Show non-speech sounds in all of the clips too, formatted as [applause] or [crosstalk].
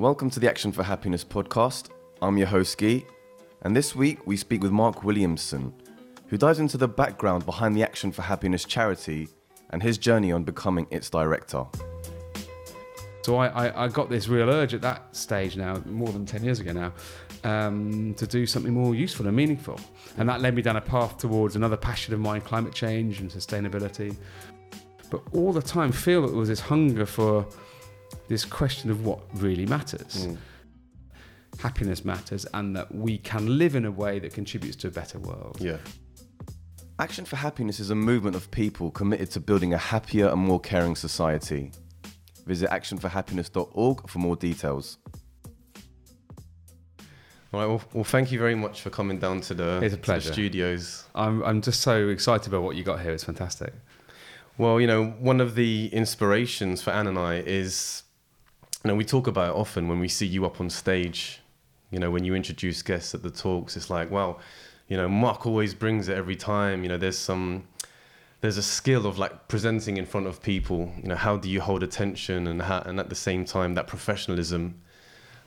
Welcome to the Action for Happiness podcast. I'm your host, Guy, and this week we speak with Mark Williamson, who dives into the background behind the Action for Happiness charity and his journey on becoming its director. So I, I, I got this real urge at that stage now, more than 10 years ago now, um, to do something more useful and meaningful. And that led me down a path towards another passion of mine, climate change and sustainability. But all the time, feel that there was this hunger for this question of what really matters. Hmm. Happiness matters, and that we can live in a way that contributes to a better world. Yeah. Action for Happiness is a movement of people committed to building a happier and more caring society. Visit actionforhappiness.org for more details. All right, well, well, thank you very much for coming down to the, It's a to the pleasure. studios. I'm, I'm just so excited about what you got here. It's fantastic. Well, you know, one of the inspirations for Anne and I is, you know, we talk about it often when we see you up on stage. You know, when you introduce guests at the talks, it's like, well, you know, Mark always brings it every time. You know, there's some, there's a skill of like presenting in front of people. You know, how do you hold attention and how, and at the same time that professionalism,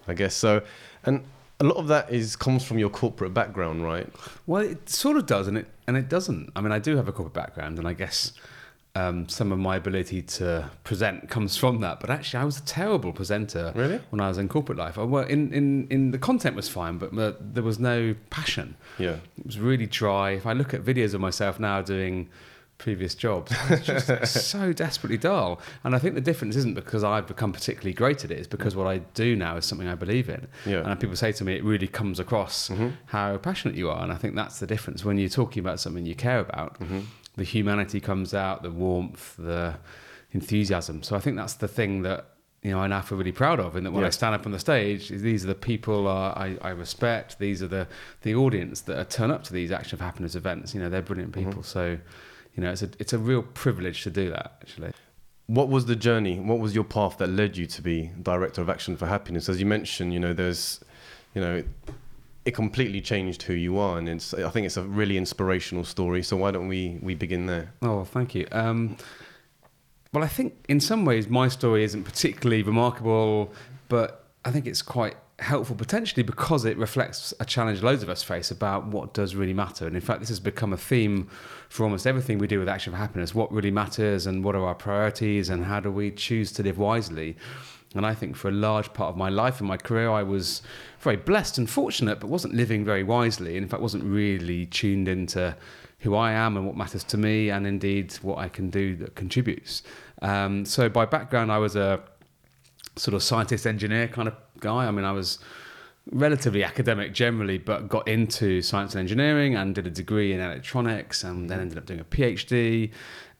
I guess. So, and a lot of that is comes from your corporate background, right? Well, it sort of does, and it and it doesn't. I mean, I do have a corporate background, and I guess um, some of my ability to present comes from that. But actually, I was a terrible presenter Really? when I was in corporate life. I well, in in in the content was fine, but uh, there was no passion. Yeah. It was really dry. If I look at videos of myself now doing previous jobs, it's just [laughs] so desperately dull. And I think the difference isn't because I've become particularly great at it. It's because what I do now is something I believe in. Yeah. And people say to me, it really comes across how passionate you are. And I think that's the difference. When you're talking about something you care about, the humanity comes out, the warmth, the enthusiasm. So I think that's the thing that you know I now feel really proud of. And that when Yeah. I stand up on the stage, these are the people uh, I, I respect. These are the the audience that turn up to these Action for Happiness events. You know, they're brilliant people. So you know, it's a it's a real privilege to do that. Actually. What was the journey? What was your path that led you to be director of Action for Happiness? As you mentioned, you know, there's, you know, it completely changed who you are, and it's. I think it's a really inspirational story. So why don't we we begin there? Oh, thank you. Um, well, I think in some ways my story isn't particularly remarkable, but I think it's quite helpful potentially because it reflects a challenge loads of us face about what does really matter. And in fact, this has become a theme for almost everything we do with Action for Happiness what really matters and what are our priorities and how do we choose to live wisely. And I think for a large part of my life and my career, I was very blessed and fortunate, but wasn't living very wisely. And in fact, wasn't really tuned into who I am and what matters to me, and indeed what I can do that contributes. Um, so, by background, I was a sort of scientist engineer kind of guy. I mean, I was relatively academic generally, but got into science and engineering and did a degree in electronics and then ended up doing a PhD.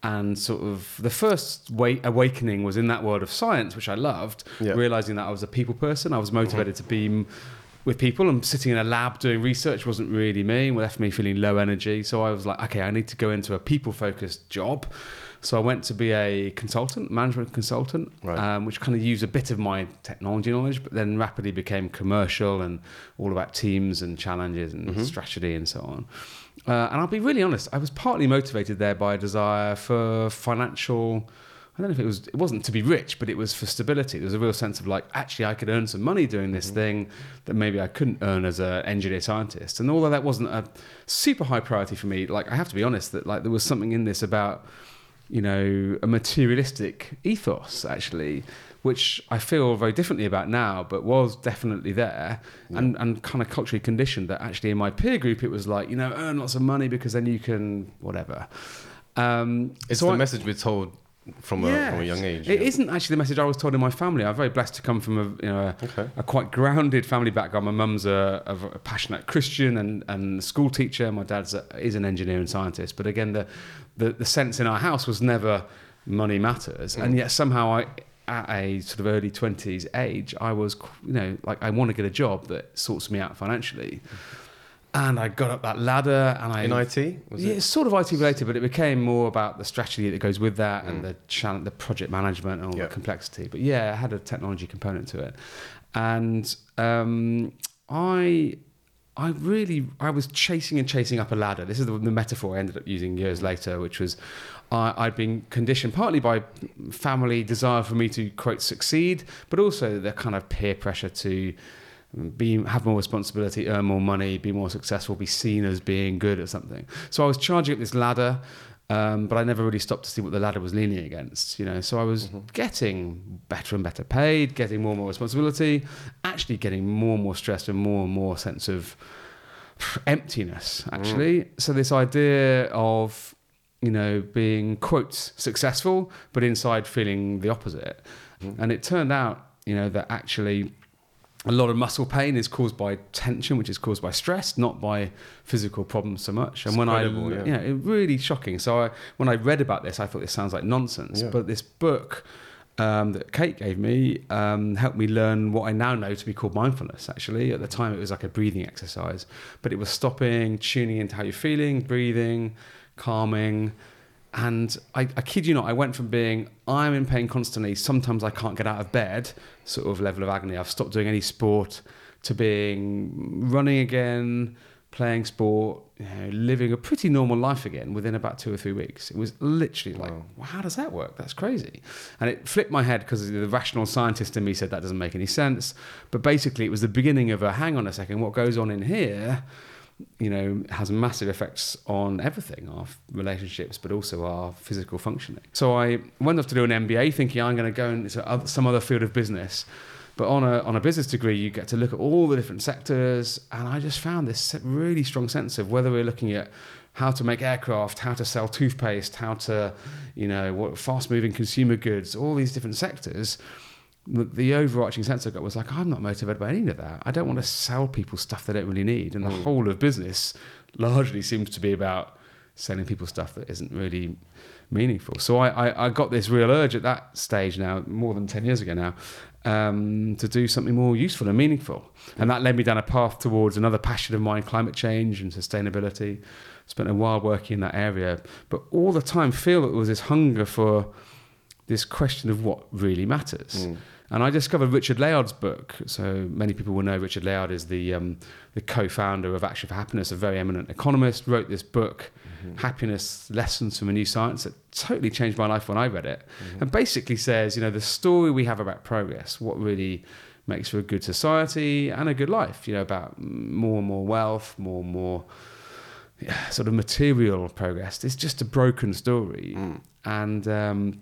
And sort of the first wa- awakening was in that world of science, which I loved, Yeah. realizing that I was a people person. I was motivated to be with people and sitting in a lab doing research wasn't really me, it left me feeling low energy. So I was like, okay, I need to go into a people focused job. So I went to be a consultant, management consultant, Right. um, which kind of used a bit of my technology knowledge, but then rapidly became commercial and all about teams and challenges and strategy and so on. Uh, and I'll be really honest, I was partly motivated there by a desire for financial. I don't know if it was. It wasn't to be rich, but it was for stability. There was a real sense of like, actually, I could earn some money doing this thing that maybe I couldn't earn as an engineer scientist. And although that wasn't a super high priority for me, like I have to be honest that like there was something in this about you know, a materialistic ethos, actually, which I feel very differently about now, but was definitely there and, and kind of culturally conditioned that actually in my peer group, it was like, you know, earn lots of money because then you can whatever. Um, It's so the I- message we're told from a from a young age. It yeah. not actually the message I was told in my family. I'm very blessed to come from a you know a, Okay. a quite grounded family background. My mum's a, a, a passionate Christian and and school teacher. My dad's is an engineer and scientist. But again, the, the the sense in our house was never money matters, and yet somehow I. At a sort of early twenties age, I was, you know, like I want to get a job that sorts me out financially, and I got up that ladder, and I in IT was yeah, it? it's sort of IT related, but it became more about the strategy that goes with that and the challenge, the project management and all Mm. Yeah. the complexity. But yeah, it had a technology component to it, and um, I I really, I was chasing and chasing up a ladder. This is the, the metaphor I ended up using years later, which was I, I'd been conditioned partly by family desire for me to quote succeed, but also the kind of peer pressure to be have more responsibility, earn more money, be more successful, be seen as being good at something. So I was charging up this ladder, um, but I never really stopped to see what the ladder was leaning against. You know, so I was getting better and better paid, getting more and more responsibility, actually getting more and more stressed and more and more sense of emptiness. Actually, so this idea of you know being quote successful, but inside feeling the opposite, and it turned out you know that actually a lot of muscle pain is caused by tension, which is caused by stress, not by physical problems so much. And It's when I, yeah. you know, it really shocking. So I, when I read about this, I thought this sounds like nonsense. Yeah. But this book um, that Kate gave me um, helped me learn what I now know to be called mindfulness. Actually, at the time, it was like a breathing exercise, but it was stopping, tuning into how you're feeling, breathing, calming. And I, I kid you not, I went from being I'm in pain constantly, sometimes I can't get out of bed, sort of level of agony. I've stopped doing any sport, to being running again, playing sport, you know, living a pretty normal life again within about two or three weeks. It was literally like, Wow. well, how does that work? That's crazy. And it flipped my head because the rational scientist in me said that doesn't make any sense. But basically, it was the beginning of a hang on a second, what goes on in here you know, has massive effects on everything, our relationships, but also our physical functioning. So I went off to do an MBA thinking I'm going to go into some other field of business. But on a, on a business degree, you get to look at all the different sectors. And I just found this really strong sense of whether we're looking at how to make aircraft, how to sell toothpaste, how to, you know, what fast moving consumer goods, all these different sectors the, the overarching sense I got was like, I'm not motivated by any of that. I don't want to sell people stuff they don't really need. And the Mm. whole of business largely seems to be about selling people stuff that isn't really meaningful. So I, I, I got this real urge at that stage now, more than 10 years ago now, um, to do something more useful and meaningful. And that led me down a path towards another passion of mine, climate change and sustainability. Spent a while working in that area, but all the time feel that there was this hunger for this question of what really matters. Mm. And I discovered Richard Layard's book. So many people will know Richard Layard is the um, the co-founder of Action for Happiness, a very eminent economist. Wrote this book, Happiness: Lessons from a New Science, that totally changed my life when I read it. And basically says, you know, the story we have about progress, what really makes for a good society and a good life. You know, about more and more wealth, more and more sort of material progress. It's just a broken story, Mm. and. Um,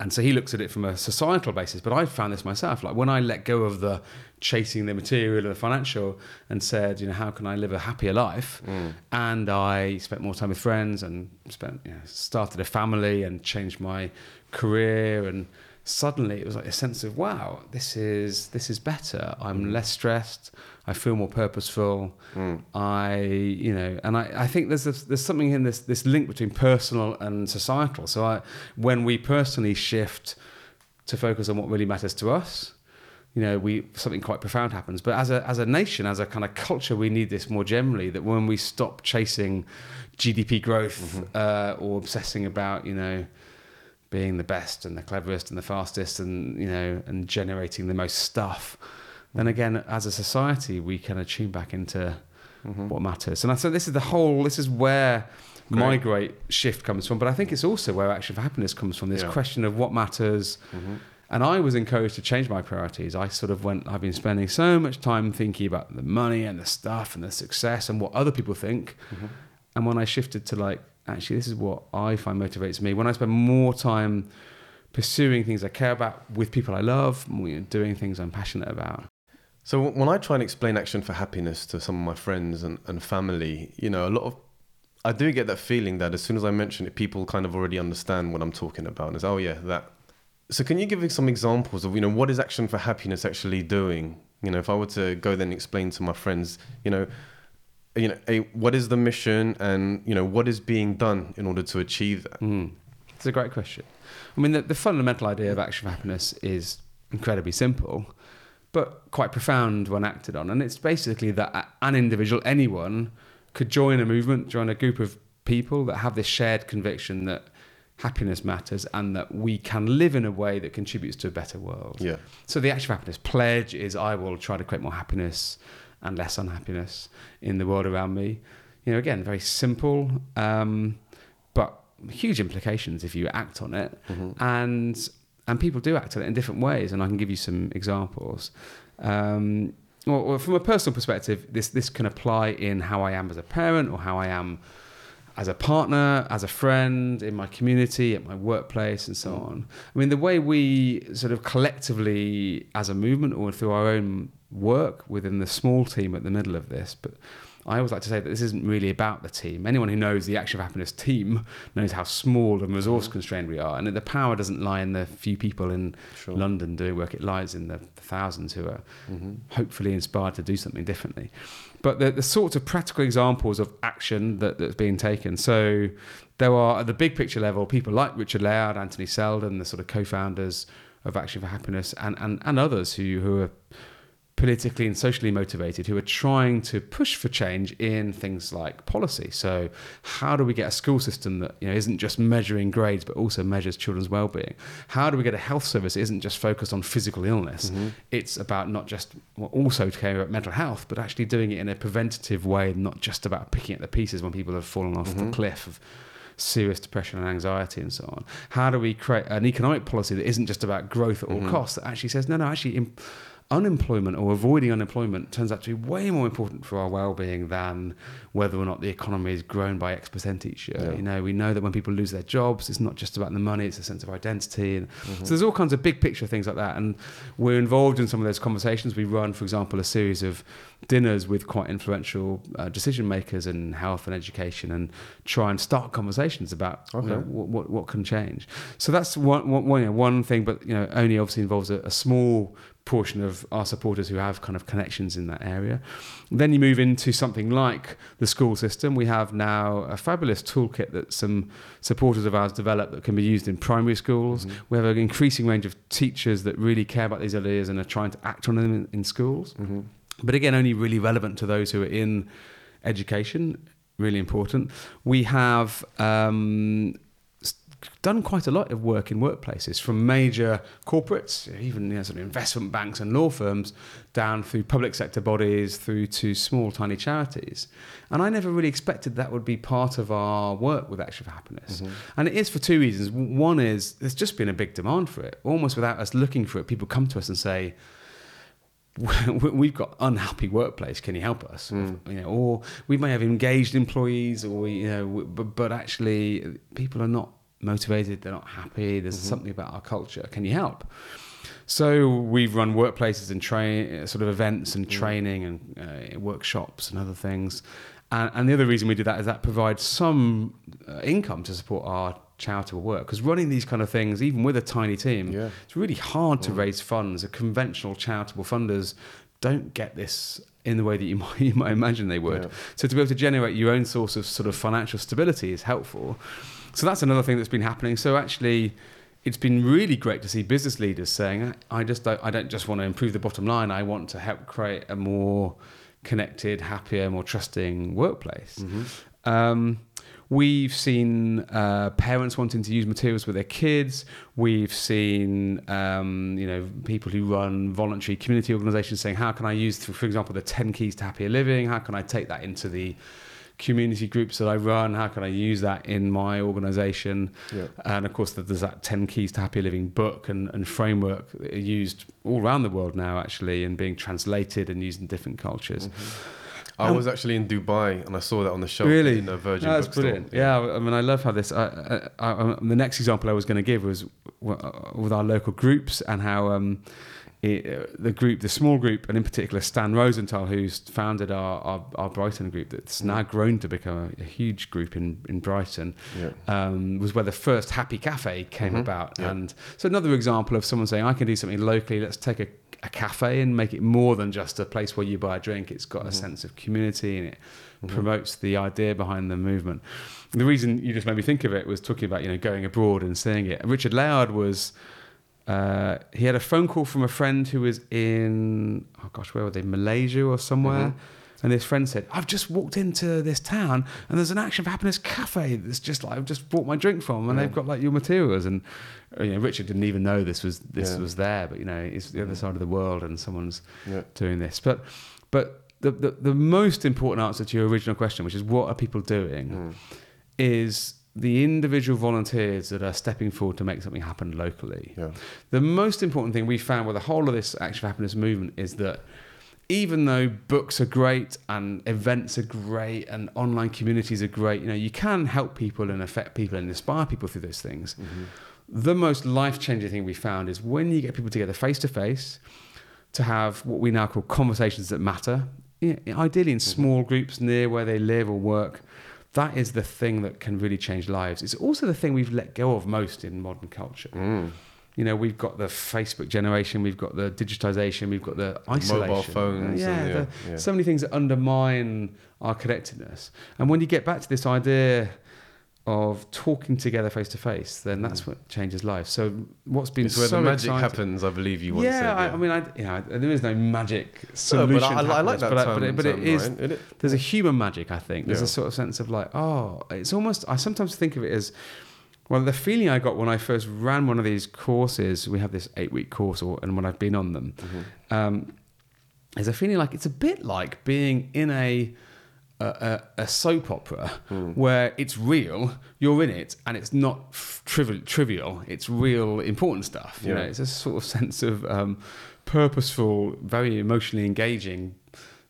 and so he looks at it from a societal basis, but I found this myself. Like when I let go of the chasing the material and the financial and said, you know, how can I live a happier life? Mm. And I spent more time with friends and spent, you know, started a family and changed my career. And suddenly it was like a sense of, wow, this is this is better. I'm less stressed. I feel more purposeful. Mm. I, you know, and I, I think there's this, there's something in this this link between personal and societal. So I, when we personally shift to focus on what really matters to us, you know, we something quite profound happens. But as a as a nation, as a kind of culture, we need this more generally. That when we stop chasing GDP growth uh, or obsessing about, you know, being the best and the cleverest and the fastest and you know and generating the most stuff then again as a society we kind of tune back into Mhm. what matters and i so this is the whole this is where my Great. shift comes from but i think it's also where action for happiness comes from this Yeah. question of what matters Mhm. and I was encouraged to change my priorities. I sort of went, I've been spending so much time thinking about the money and the stuff and the success and what other people think. Mhm. And when I shifted to like, actually, this is what I find motivates me. When I spend more time pursuing things I care about with people I love, doing things I'm passionate about. So when I try and explain action for happiness to some of my friends and, and family, you know, a lot of I do get that feeling that as soon as I mention it, people kind of already understand what I'm talking about. And it's oh yeah, that. So can you give me some examples of you know what is action for happiness actually doing? You know, if I were to go then explain to my friends, you know, you know, a, what is the mission and you know what is being done in order to achieve that? Mm. It's a great question. I mean, the, the fundamental idea of action for happiness is incredibly simple, but quite profound when acted on. And it's basically that an individual, anyone, could join a movement, join a group of people that have this shared conviction that happiness matters and that we can live in a way that contributes to a better world. Yeah. So the Action for Happiness pledge is I will try to create more happiness and less unhappiness in the world around me. You know, again, very simple, um, but huge implications if you act on it. Mm-hmm. And and people do act on it in different ways, and I can give you some examples. Um, well, well, from a personal perspective, this this can apply in how I am as a parent or how I am as a partner, as a friend, in my community, at my workplace, and so mm. on. I mean, the way we sort of collectively, as a movement or through our own work within the small team at the middle of this, but I always like to say that this isn't really about the team. Anyone who knows the Action for Happiness team knows how small and resource constrained we are, and the power doesn't lie in the few people in Sure. London doing work. It lies in the thousands who are Mm-hmm. hopefully inspired to do something differently. But the, the sorts of practical examples of action that, that's being taken. So there are, at the big picture level, people like Richard Layard, Anthony Seldon, the sort of co-founders of Action for Happiness, and, and, and others who, who are politically and socially motivated who are trying to push for change in things like policy. So, how do we get a school system that you know isn't just measuring grades but also measures children's well-being? How do we get a health service that isn't just focused on physical illness? Mm-hmm. It's about not just well, also caring about mental health, but actually doing it in a preventative way, not just about picking at the pieces when people have fallen off Mm-hmm. the cliff of serious depression and anxiety and so on. How do we create an economic policy that isn't just about growth at all Mhm. costs, that actually says, no, no, actually, unemployment or avoiding unemployment turns out to be way more important for our well-being than whether or not the economy is grown by X percent each year. Yeah. You know, we know that when people lose their jobs, it's not just about the money; it's a sense of identity. And Mm-hmm. so there's all kinds of big picture things like that, and we're involved in some of those conversations. We run, for example, a series of dinners with quite influential uh, decision makers in health and education, and try and start conversations about you know, what, what what can change. So that's one one, one, you know, one thing, but you know, only obviously involves a, a small portion of our supporters who have kind of connections in that area. Then you move into something like the school system. We have now a fabulous toolkit that some supporters of ours developed that can be used in primary schools. Mhm. We have an increasing range of teachers that really care about these ideas and are trying to act on them in, in schools. Mm-hmm. But again, only really relevant to those who are in education. Really important. We have um, done quite a lot of work in workplaces, from major corporates, even you know, sort of investment banks and law firms, down through public sector bodies, through to small, tiny charities. And I never really expected that would be part of our work with Action for Happiness. Mm-hmm. And it is for two reasons. One is there's just been a big demand for it. Almost without us looking for it, people come to us and say, we've got unhappy workplace. Can you help us? Mm. You know, or we may have engaged employees, or we, you know, but, but actually people are not motivated. They're not happy. There's Mhm. something about our culture. Can you help? So we've run workplaces and train sort of events and Mm. training and uh, workshops and other things. And, and the other reason we do that is that provides some uh, income to support our charitable work. Because running these kind of things, even with a tiny team, Yeah. it's really hard to Mm. raise funds. The conventional charitable funders don't get this in the way that you [laughs] might, you might imagine they would. Yeah. So to be able to generate your own source of sort of financial stability is helpful. So that's another thing that's been happening. So actually, it's been really great to see business leaders saying, "I just don't, I don't just want to improve the bottom line. I want to help create a more connected, happier, more trusting workplace." Mm-hmm. Um, we've seen uh, parents wanting to use materials with their kids. We've seen um, you know people who run voluntary community organisations saying, "How can I use, for example, the Ten Keys to Happier Living? How can I take that into the community groups that I run? How can I use that in my organisation?" Yeah. And of course, there's that 10 Keys to Happier Living book and, and framework that are used all around the world now, actually, and being translated and used in different cultures. I Um, was actually in Dubai and I saw that on the shelf Really? in the Virgin No, that's bookstore. brilliant. Yeah, I mean, I love how this. I, I, I, the next example I was going to give was w- uh, with our local groups and how um, it, uh, the group, the small group, and in particular Stan Rosenthal, who's founded our, our, our Brighton group, that's now grown to become a, a huge group in, in Brighton, Yeah. um, was where the first Happy Cafe came Mhm. about. Yeah. And so another example of someone saying, I can do something locally, let's take a, a cafe and make it more than just a place where you buy a drink. It's got a Mhm. sense of community and it Mhm. promotes the idea behind the movement. The reason you just made me think of it was talking about, you know, going abroad and seeing it. Richard Layard was... Uh, he had a phone call from a friend who was in oh gosh where were they Malaysia or somewhere Mhm. and this friend said I've just walked into this town and there's an Action for Happiness cafe that's just like I've just bought my drink from and Yeah. they've got like your materials and uh, you know Richard didn't even know this was this Yeah. was there but you know it's the other side of the world and someone's Yeah. doing this but but the, the, the most important answer to your original question, which is what are people doing, Mm. is the individual volunteers that are stepping forward to make something happen locally. Yeah. The most important thing we found with the whole of this Action for Happiness movement is that even though books are great and events are great and online communities are great, you know, you can help people and affect people and inspire people through those things. Mm-hmm. The most life changing thing we found is when you get people together face to face to have what we now call conversations that matter, yeah, ideally in mm-hmm. small groups near where they live or work. That is the thing that can really change lives. It's also the thing we've let go of most in modern culture. Mm. You know, we've got the Facebook generation, we've got the digitization, we've got the isolation, Mobile phones yeah, and- yeah, the- yeah. so many things that undermine our connectedness. And when you get back to this idea of talking together face to face, then that's what changes life. So what's been Mm. It's where so the magic exciting- happens, I believe you once yeah, said. I, I mean, I, you know, there is no magic No, solution. but I, I like that but, I- term, but, it, but term, is Ryan. It- there's a human magic i think there's Yeah. a sort of sense of like oh it's almost i sometimes think of it as well the feeling i got when i first ran one of these courses we have this eight week course or, and when i've been on them Mm-hmm. um, is a feeling like it's a bit like being in a a, a, a soap opera Hmm. where it's real, you're in it, and it's not trivial. Trivial, it's real, important stuff. You Yeah. know, it's a sort of [laughs] sense of um, purposeful, very emotionally engaging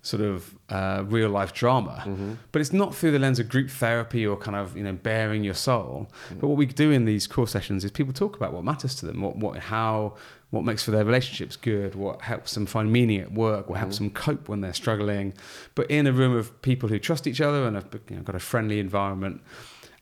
sort of uh, real life drama. Mm-hmm. But it's not through the lens of group therapy or kind of you know bearing your soul. Mm. But what we do in these core sessions is people talk about what matters to them, what what how what makes for their relationships good, what helps them find meaning at work, what helps Mm-hmm. them cope when they're struggling. But in a room of people who trust each other and have you know, got a friendly environment.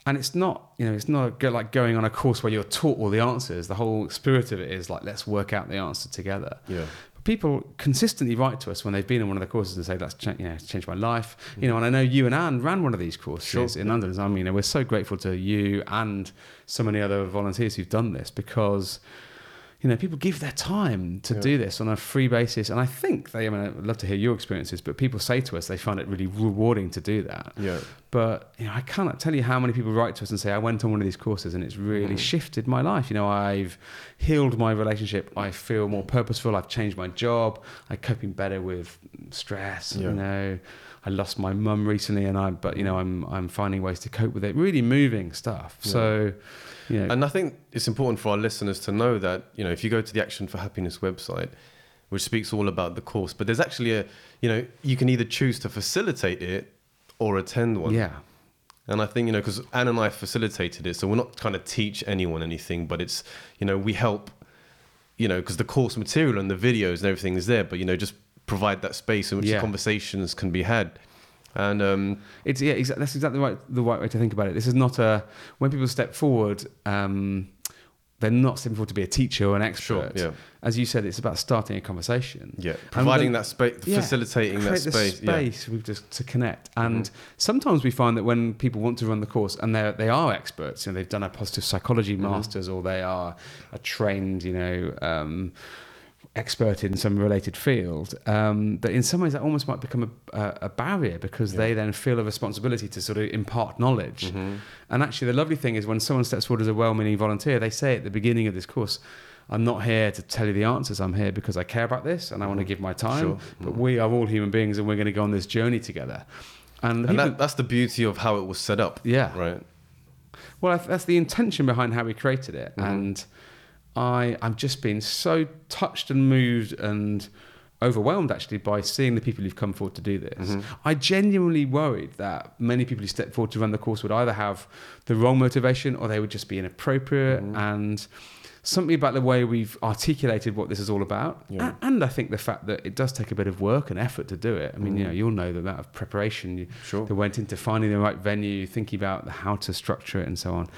And it's not, you know, it's not like going on a course where you're taught all the answers. The whole spirit of it is like, let's work out the answer together Yeah. people consistently write to us when they've been in one of the courses and say that's cha- you know changed my life you know and I know you and Anne ran one of these courses Sure. in London I mean we're so grateful to you and so many other volunteers who've done this because you know people give their time to Yeah. do this on a free basis and I think they I mean I'd love to hear your experiences but people say to us they find it really rewarding to do that Yeah. but you know, I cannot tell you how many people write to us and say, "I went on one of these courses and it's really Mm. shifted my life." You know, I've healed my relationship. I feel more purposeful. I've changed my job. I'm coping better with stress. Yeah. You know, I lost my mum recently, and I but you know, I'm I'm finding ways to cope with it. Really moving stuff. Yeah. So, you know, And I think it's important for our listeners to know that, you know, if you go to the Action for Happiness website, which speaks all about the course, but there's actually a, you know, you can either choose to facilitate it or attend one. yeah, And I think, you know, because Anne and I facilitated it, so we're not trying to teach anyone anything, but it's, you know, we help, you know, because the course material and the videos and everything is there, but, you know, just provide that space in which Yeah. conversations can be had. And, um, It's yeah, exa- that's exactly right. The right way to think about it. This is not a when people step forward. Um, they're not stepping forward to be a teacher or an expert. Sure, yeah. As you said, it's about starting a conversation. yeah, providing that space, Yeah, facilitating that the space. yeah. Mm-hmm. space just to connect. And sometimes we find that when people want to run the course and they they are experts, you know, they've done a positive psychology Mm-hmm. masters or they are a trained, you know. Um, expert in some related field um, that in some ways that almost might become a, a, a barrier because Yeah. they then feel a responsibility to sort of impart knowledge Mm-hmm. and actually the lovely thing is when someone steps forward as a well-meaning volunteer they say at the beginning of this course I'm not here to tell you the answers. I'm here because I care about this and I want to give my time. Sure. But we are all human beings and we're going to go on this journey together. And, And that, that's the beauty of how it was set up. Yeah. Right. well, that's the intention behind how we created it. Mm-hmm. And I, I've just been so touched and moved and overwhelmed actually by seeing the people who've come forward to do this. Mm-hmm. I genuinely worried that many people who step forward to run the course would either have the wrong motivation or they would just be inappropriate Mm-hmm. and something about the way we've articulated what this is all about Yeah. A- and I think the fact that it does take a bit of work and effort to do it. I mean, you know, you'll know the amount of preparation you, Mm-hmm. Sure. that went into finding the right venue, thinking about how to structure it and so on.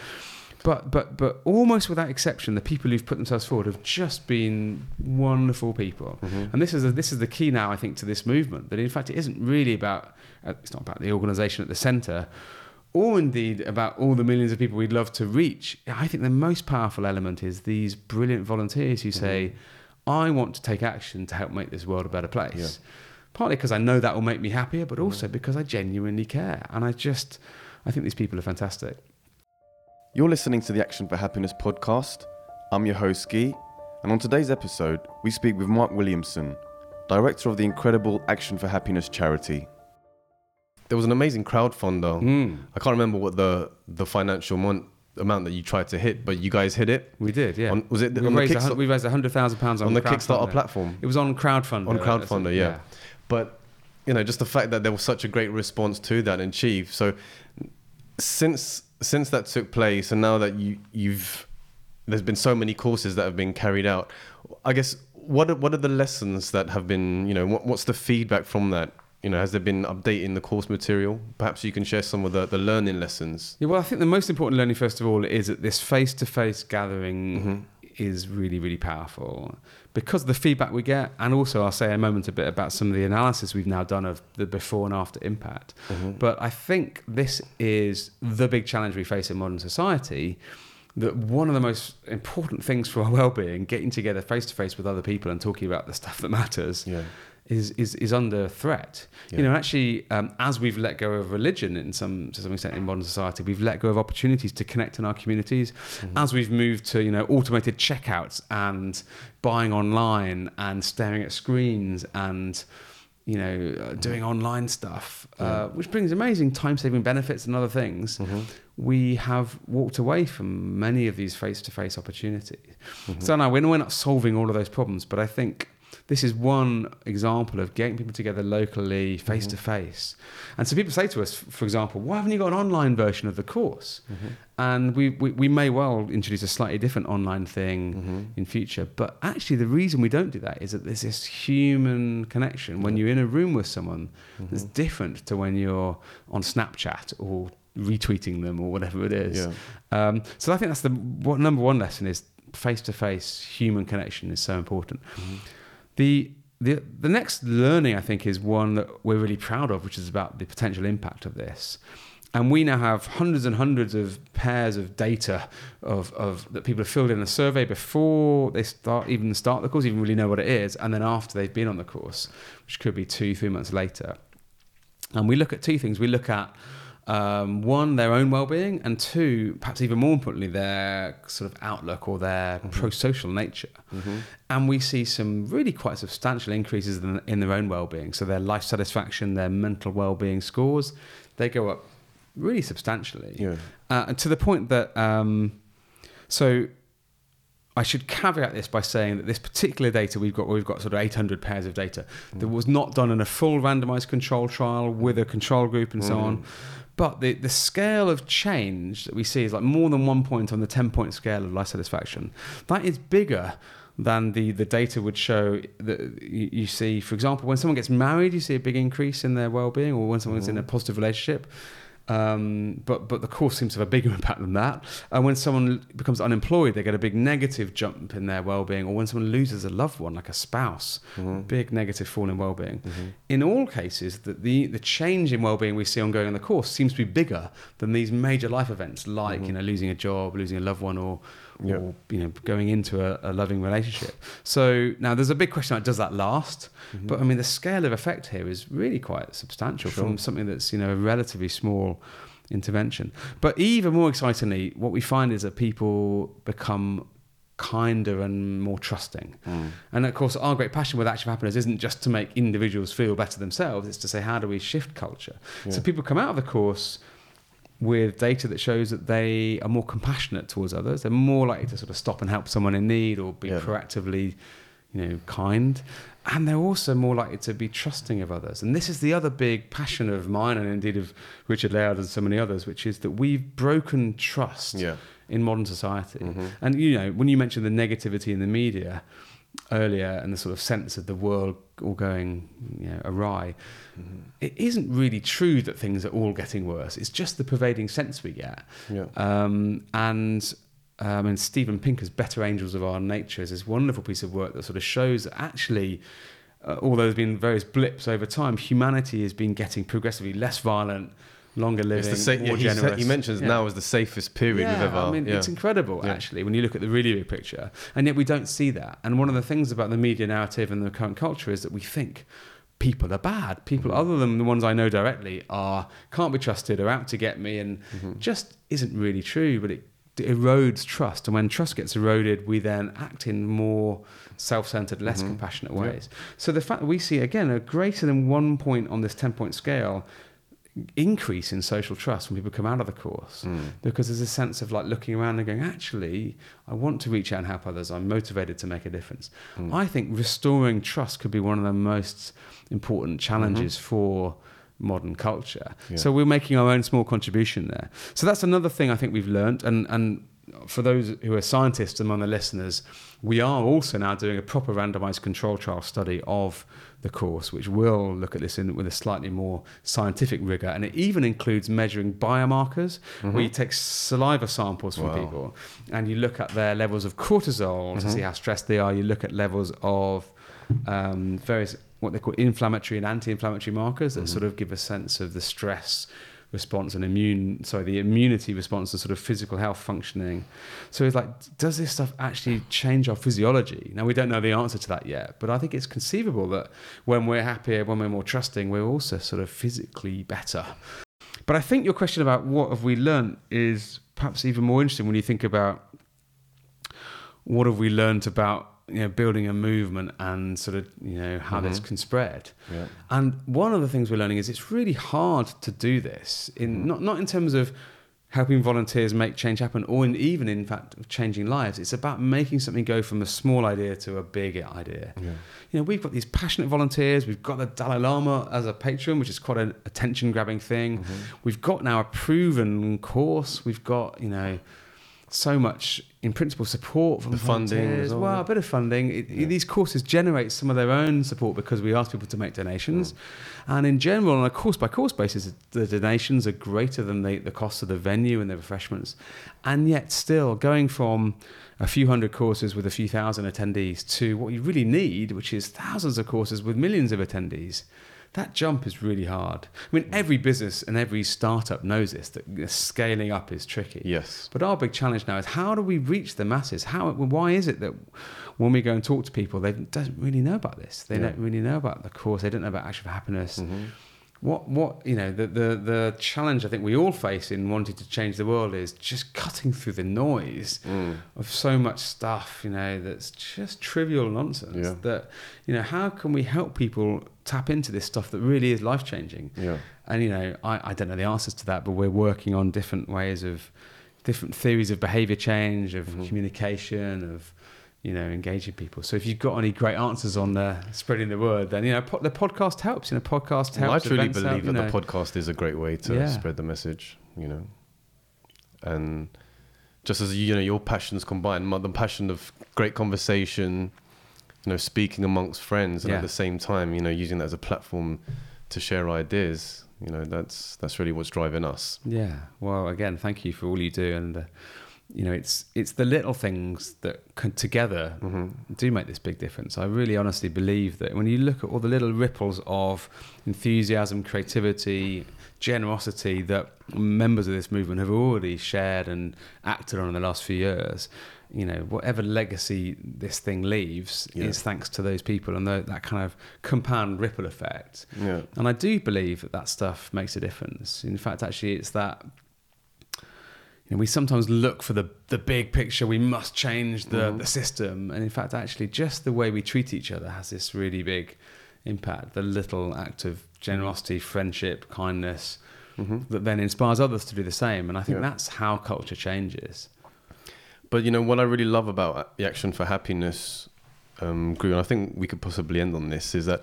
But but but almost without exception, the people who've put themselves forward have just been wonderful people. Mm-hmm. And this is a, this is the key now, I think, to this movement. That in fact, it isn't really about uh, it's not about the organisation at the centre, or indeed about all the millions of people we'd love to reach. I think the most powerful element is these brilliant volunteers who say, "I want to take action to help make this world a better place." Yeah. Partly because I know that will make me happier, but also because I genuinely care, and I just I think these people are fantastic. You're listening to the Action for Happiness podcast. I'm your host, Guy, and on today's episode, we speak with Mark Williamson, director of the incredible Action for Happiness charity. There was an amazing crowdfunder. Mm, I can't remember what the the financial mon- amount that you tried to hit, but you guys hit it. we did, yeah. On, was it we, on the, raised a, Kickstarter, hun- we raised hundred thousand pounds on, on the crowdfunder. Kickstarter platform? It was on crowdfunder. On crowdfunder, so- yeah. But you know, just the fact that there was such a great response to that in Chief. So since since that took place, and now that you you've there's been so many courses that have been carried out. I guess what are, what are the lessons that have been you know what, what's the feedback from that? You know, has there been updating the course material? Perhaps you can share some of the, the learning lessons. Yeah, well, I think the most important learning, first of all, is that this face to face gathering Mm-hmm. Is really, really powerful because of the feedback we get. And also, I'll say a moment a bit about some of the analysis we've now done of the before and after impact. Mm-hmm. But I think this is the big challenge we face in modern society. That one of the most important things for our [laughs] well-being, getting together face to face with other people and talking about the stuff that matters, Yeah. Is is is under threat. Yeah. You know, actually, um, as we've let go of religion in some to some extent in modern society, we've let go of opportunities to connect in our communities. Mm-hmm. As we've moved to you know automated checkouts and buying online and staring at screens and you know uh, doing online stuff, uh, which brings amazing time-saving benefits and other things. Mm-hmm. We have walked away from many of these face-to-face opportunities. Mm-hmm. So now we're we're not solving all of those problems, but I think this is one example of getting people together locally, face to face. And so people say to us, for example, why haven't you got an online version of the course? Mm-hmm. And we, we, we may well introduce a slightly different online thing mm-hmm. in future. But actually, the reason we don't do that is that there's this human connection. When you're in a room with someone, that's mm-hmm. different to when you're on Snapchat or retweeting them or whatever it is. Yeah. Um, so I think that's the what, number one lesson is face to face human connection is so important. The the the next learning I think is one that we're really proud of, which is about the potential impact of this. And we now have hundreds and hundreds of pairs of data of, of that people have filled in a survey before they start even start the course, even really know what it is, and then after they've been on the course, which could be two, three months later. And we look at two things. We look at um, one, their own well-being, and two, perhaps even more importantly, their sort of outlook or their pro-social nature. And we see some really quite substantial increases in, in their own well-being. So their life satisfaction, their mental well-being scores, they go up really substantially. Yeah. Uh, and to the point that, um, so I should caveat this by saying that this particular data we've got, we've got sort of 800 pairs of data that mm. was not done in a full randomized control trial with a control group and so on. Mm. But the, the scale of change that we see is like more than one point on the 10 point scale of life satisfaction. That is bigger than the, the data would show that you, you see, for example, when someone gets married, you see a big increase in their well being, or when someone's in a mm-hmm. positive relationship. Um, but but the course seems to have a bigger [laughs] impact than that. And when someone becomes unemployed, they get a big negative jump in their well-being. Or when someone loses a loved one, like a spouse, mm-hmm. big negative fall in well-being. Mm-hmm. In all cases, the, the the change in well-being we see ongoing in the course seems to be bigger than these major life events, like mm-hmm. you know losing a job, losing a loved one, or Yeah. or you know going into a, a loving relationship. So now there's a big question: like, does that last? Mm-hmm. But I mean, the scale of effect here is really quite substantial from something that's you know a relatively small intervention. But even more excitingly, what we find is that people become kinder and more trusting. Mm. And of course, our great passion with Action for Happiness isn't just to make individuals feel better themselves, it's to say, how do we shift culture? So people come out of the course with data that shows that they are more compassionate towards others. They're more likely to sort of stop and help someone in need or be Yeah. proactively, you know, kind. And they're also more likely to be trusting of others. And this is the other big passion of mine and indeed of Richard Layard and so many others, which is that we've broken trust Yeah. in modern society. Mm-hmm. And you know, when you mention the negativity in the media earlier and the sort of sense of the world all going you know, awry, it isn't really true that things are all getting worse. It's just the pervading sense we get. Yeah. Um, and um, and Steven Pinker's Better Angels of Our Nature is this wonderful piece of work that sort of shows that actually, uh, although there's been various blips over time, humanity has been getting progressively less violent, longer living, It's the sa- more yeah, sa- generous. he mentions Yeah. now is the safest period yeah, we've ever. I mean, yeah. it's incredible Yeah. actually when you look at the really big picture, and yet we don't see that. And one of the things about the media narrative and the current culture is that we think people are bad. People Mm-hmm. other than the ones I know directly are can't be trusted, are out to get me, and Mm-hmm. just isn't really true. But it erodes trust. And when trust gets eroded, we then act in more self-centered, less Mhm. compassionate Yeah. ways. So the fact that we see again a greater than one point on this ten-point scale increase in social trust when people come out of the course Mm. because there's a sense of like looking around and going actually i want to reach out and help others i'm motivated to make a difference Mm. i think restoring trust could be one of the most important challenges for modern culture Mm-hmm. Yeah. so we're making our own small contribution there so that's another thing i think we've learned and and for those who are scientists among the listeners we are also now doing a proper randomized control trial study of the course, which will look at this in, with a slightly more scientific rigor. And it even includes measuring biomarkers, where mm-hmm. you take saliva samples from Wow. people and you look at their levels of cortisol to mm-hmm. see how stressed they are. You look at levels of um, various what they call inflammatory and anti-inflammatory markers that mm-hmm. sort of give a sense of the stress response and immune sorry the immunity response to sort of physical health functioning. So it's like does this stuff actually change our physiology? Now we don't know the answer to that yet but i think it's conceivable that when we're happier when we're more trusting we're also sort of physically better. But i think your question about what have we learned is perhaps even more interesting when you think about what have we learned about you know building a movement and sort of you know how mm-hmm. this can spread. Yeah. and one of the things we're learning is it's really hard to do this in mm-hmm. not not in terms of helping volunteers make change happen or in, even in fact changing lives. It's about making something go from a small idea to a big idea. Yeah. you know we've got these passionate volunteers. We've got the dalai lama as a patron which is quite an attention grabbing thing mm-hmm. we've got now a proven course. We've got you know so much in principle support from The funding as well, well a bit of funding. It, these courses generate some of their own support because we ask people to make donations. Mm. And in general on a course by course basis the donations are greater than the, the cost of the venue and the refreshments. And yet still going from a few hundred courses with a few thousand attendees to what you really need which is thousands of courses with millions of attendees that jump is really hard. I mean, every business and every startup knows this that scaling up is tricky. Yes. But our big challenge now is how do we reach the masses? How? Why is it that when we go and talk to people, they don't really know about this? They Yeah. don't really know about the course. They don't know about action for happiness. Mm-hmm. What? What? You know, the, the the challenge I think we all face in wanting to change the world is just cutting through the noise Mm. of so much stuff. You know, that's just trivial nonsense. Yeah. That you know, how can we help people tap into this stuff that really is life changing? Yeah. And you know, I, I don't know the answers to that, but we're working on different ways of different theories of behavior change, of Mhm. communication, of you know, engaging people. So if you've got any great answers on uh, spreading the word, then you know, po- the podcast helps. You know, podcast helps. Well, I truly events help, believe that know. the podcast is a great way to Yeah. spread the message, you know. And just as you know, your passions combined, the passion of great conversation, you know, speaking amongst friends, and Yeah. at the same time, you know, using that as a platform to share ideas. You know, that's that's really what's driving us. Yeah. Well, again, thank you for all you do, and uh, you know, it's it's the little things that can, together mm-hmm. do make this big difference. I really honestly believe that when you look at all the little ripples of enthusiasm, creativity, generosity that members of this movement have already shared and acted on in the last few years, you know, whatever legacy this thing leaves Yeah. is thanks to those people and tho- that kind of compound ripple effect. Yeah. And I do believe that that stuff makes a difference. In fact, actually, it's that you know, we sometimes look for the the big picture. We must change the, mm-hmm. the system, and in fact, actually, just the way we treat each other has this really big impact. The little act of generosity, mm-hmm. friendship, kindness mm-hmm. that then inspires others to do the same. And I think Yeah. that's how culture changes. But you know what I really love about the Action for Happiness um, group, and I think we could possibly end on this, is that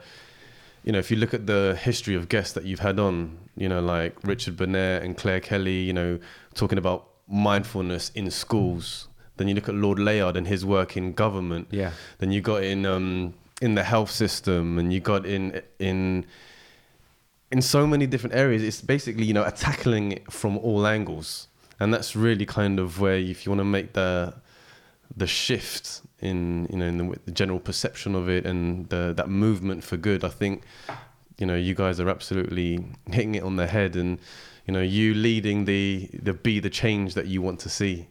you know if you look at the history of guests that you've had on, you know like Richard Burnett and Claire Kelly, you know talking about mindfulness in schools. Then you look at Lord Layard and his work in government. Yeah. Then you got in um, in the health system, and you got in in in so many different areas. It's basically you know tackling it from all angles, and that's really kind of where if you want to make the the shift in you know in the, the general perception of it and the, that movement for good, I think you know you guys are absolutely [laughs] hitting it on the head, and you know you leading the the be the change that you want to see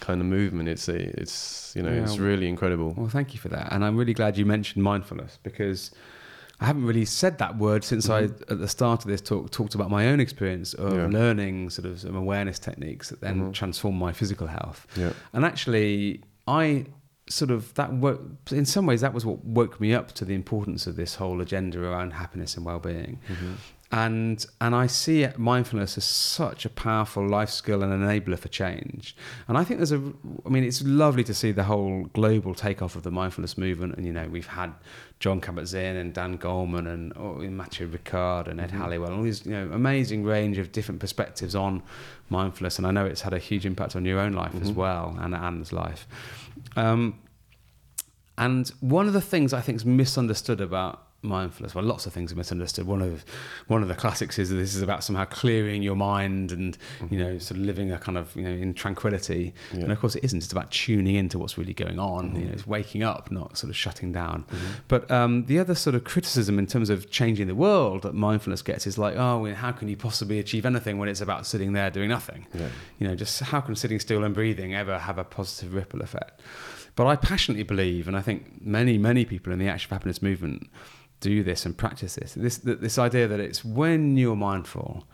kind of movement. It's a it's you know it's really incredible. Well, thank you for that. And I'm really glad you mentioned mindfulness because I haven't really said that word since I, at the start of this talk, talked about my own experience of Yeah. learning sort of some awareness techniques that then Mhm. transform my physical health. Yeah. And actually, I sort of that work in some ways that was what woke me up to the importance of this whole agenda around happiness and well-being. Mm-hmm. And and I see mindfulness as such a powerful life skill and enabler for change. And I think there's a, I mean, it's lovely to see the whole global takeoff of the mindfulness movement. And you know, we've had Jon Kabat-Zinn and Dan Goleman and oh, Mathieu Ricard and Ed Halliwell, all these you know amazing range of different perspectives on mindfulness. And I know it's had a huge impact on your own life as well and Anne's life. Um, and one of the things I think is misunderstood about mindfulness, well, lots of things are misunderstood. One of one of the classics is that this is about somehow clearing your mind and you know sort of living a kind of you know in tranquility. Yeah. And of course, it isn't. It's about tuning into what's really going on. You know, it's waking up, not sort of shutting down. But um, the other sort of criticism in terms of changing the world that mindfulness gets is like, oh, well, how can you possibly achieve anything when it's about sitting there doing nothing? Yeah. You know, just how can sitting still and breathing ever have a positive ripple effect? But I passionately believe, and I think many, many people in the Action for Happiness movement do this and practice this. This, this idea that it's when you're mindful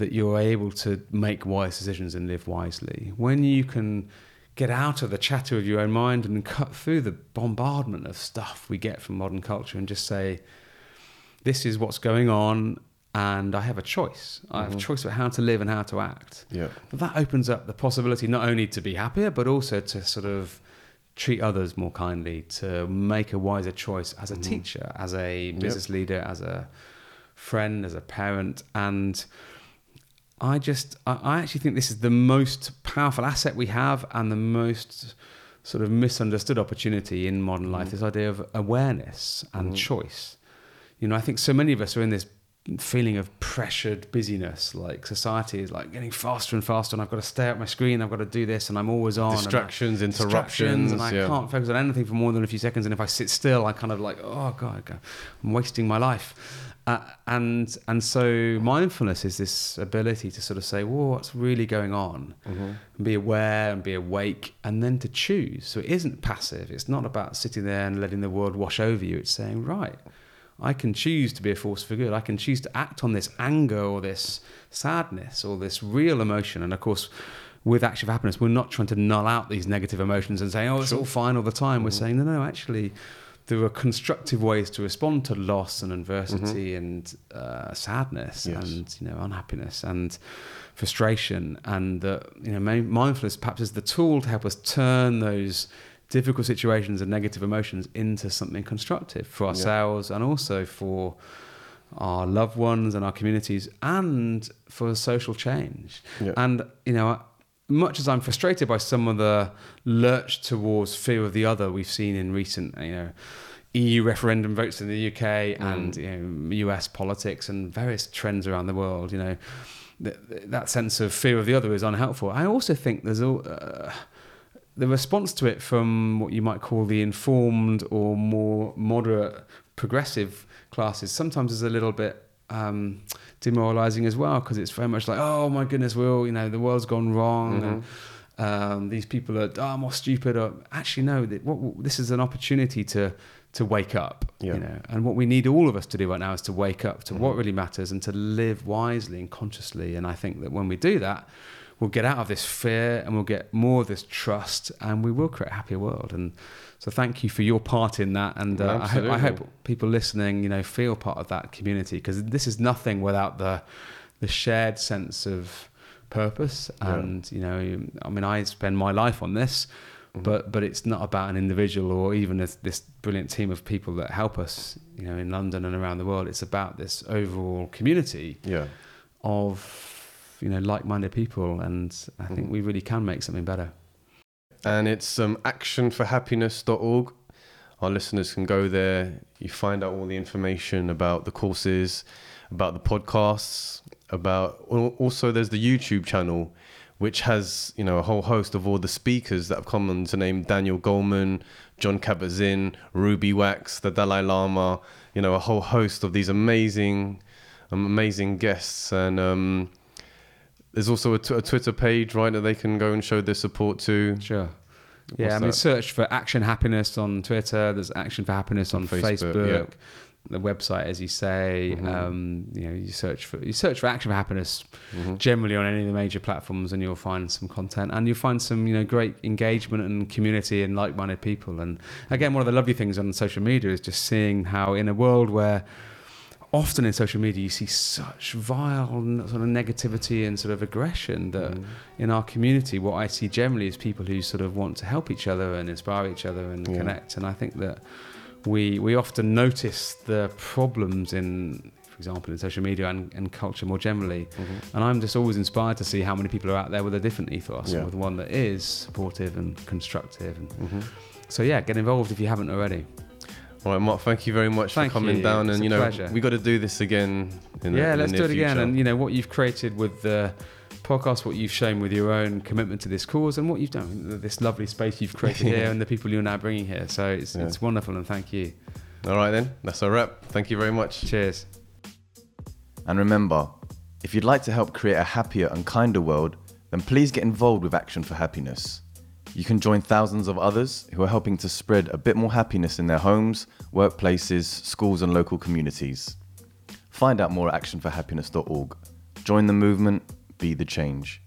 that you're able to make wise decisions and live wisely. When you can get out of the chatter of your own mind and cut through the bombardment of stuff we get from modern culture and just say, this is what's going on and I have a choice. I have a mm-hmm. choice about how to live and how to act. Yeah. But that opens up the possibility not only to be happier, but also to sort of treat others more kindly, to make a wiser choice as a mm-hmm. teacher, as a business leader, as a friend, as a parent. And I just, I, I actually think this is the most powerful asset we have and the most sort of misunderstood opportunity in modern life mm-hmm. this idea of awareness and mm-hmm. choice. You know, I think so many of us are in this feeling of pressured busyness. Like society is like getting faster and faster, and I've got to stay at my screen. I've got to do this, and I'm always on. and I- Distractions, distractions, interruptions. and I yeah. can't focus on anything for more than a few seconds. And if I sit still, I kind of like, oh god, I'm wasting my life. Uh, and and so mindfulness is this ability to sort of say, well, what's really going on, and be aware and be awake, and then to choose. So it isn't passive. It's not about sitting there and letting the world wash over you. It's saying, right, I can choose to be a force for good. I can choose to act on this anger or this sadness or this real emotion. And of course, with Action for Happiness, we're not trying to null out these negative emotions and say, oh, it's all fine all the time. We're saying, no, no, actually, there are constructive ways to respond to loss and adversity and uh, sadness Yes. and you know unhappiness and frustration and that you know mindfulness perhaps is the tool to help us turn those difficult situations and negative emotions into something constructive for ourselves and also for our loved ones and our communities and for social change Yeah. and you know much as I'm frustrated by some of the lurch towards fear of the other we've seen in recent, you know, EU referendum votes in the UK and you know, US politics and various trends around the world, you know, th- that sense of fear of the other is unhelpful. I also think there's all. Uh, the response to it from what you might call the informed or more moderate progressive classes sometimes is a little bit um, demoralizing as well because it's very much like oh my goodness will you know the world's gone wrong and um, these people are oh, more stupid or actually no that what, this is an opportunity to to wake up Yeah. you know? And what we need all of us to do right now is to wake up to what really matters and to live wisely and consciously. And I think that when we do that we'll get out of this fear and we'll get more of this trust and we will create a happier world and so thank you for your part in that and uh, I, hope, I hope people listening you know feel part of that community because this is nothing without the the shared sense of purpose Yeah. and you know i mean i spend my life on this Mm-hmm. but but it's not about an individual or even this, this brilliant team of people that help us you know in london and around the world it's about this overall community Yeah. of you know like-minded people and i think Mm-hmm. we really can make something better and it's um, actionforhappiness.org. Our listeners can go there. You find out all the information about the courses, about the podcasts, about also there's the YouTube channel, which has you know a whole host of all the speakers that have come on to name Daniel Goleman, Jon Kabat-Zinn, Ruby Wax, the Dalai Lama. You know a whole host of these amazing, um, amazing guests and. Um, there's also a, t- a Twitter page, right, that they can go and show their support to. sure yeah What's i mean that? search for action happiness on twitter there's action for happiness on, On Facebook, facebook, yeah. the website, as you say. Mm-hmm. Um, you know, you search for you search for Action for Happiness Mm-hmm. generally on any of the major platforms, and you'll find some content, and you'll find some you know great engagement and community and like-minded people. And again, one of the lovely things on social media is just seeing how in a world where often in social media you see such vile sort of negativity and sort of aggression that Mm. in our community what i see generally is people who sort of want to help each other and inspire each other and Yeah. connect and i think that we we often notice the problems in for example in social media and, and culture more generally Mm-hmm. and i'm just always inspired to see how many people are out there with a different ethos Yeah. with one that is supportive and constructive and Mhm. so yeah get involved if you haven't already All right, Mark. Thank you very much Thank for coming you. down, It's and a you know pleasure. we got to do this again. In the, yeah, in the let's near do it again. future. And you know what you've created with the podcast, what you've shown with your own commitment to this cause, and what you've done, this lovely space you've created here, [laughs] and the people you're now bringing here. So it's, Yeah. it's wonderful, and thank you. All right then, that's a wrap. Thank you very much. Cheers. And remember, if you'd like to help create a happier and kinder world, then please get involved with Action for Happiness. You can join thousands of others who are helping to spread a bit more happiness in their homes, workplaces, schools, and local communities. Find out more at actionforhappiness.org. Join the movement, be the change.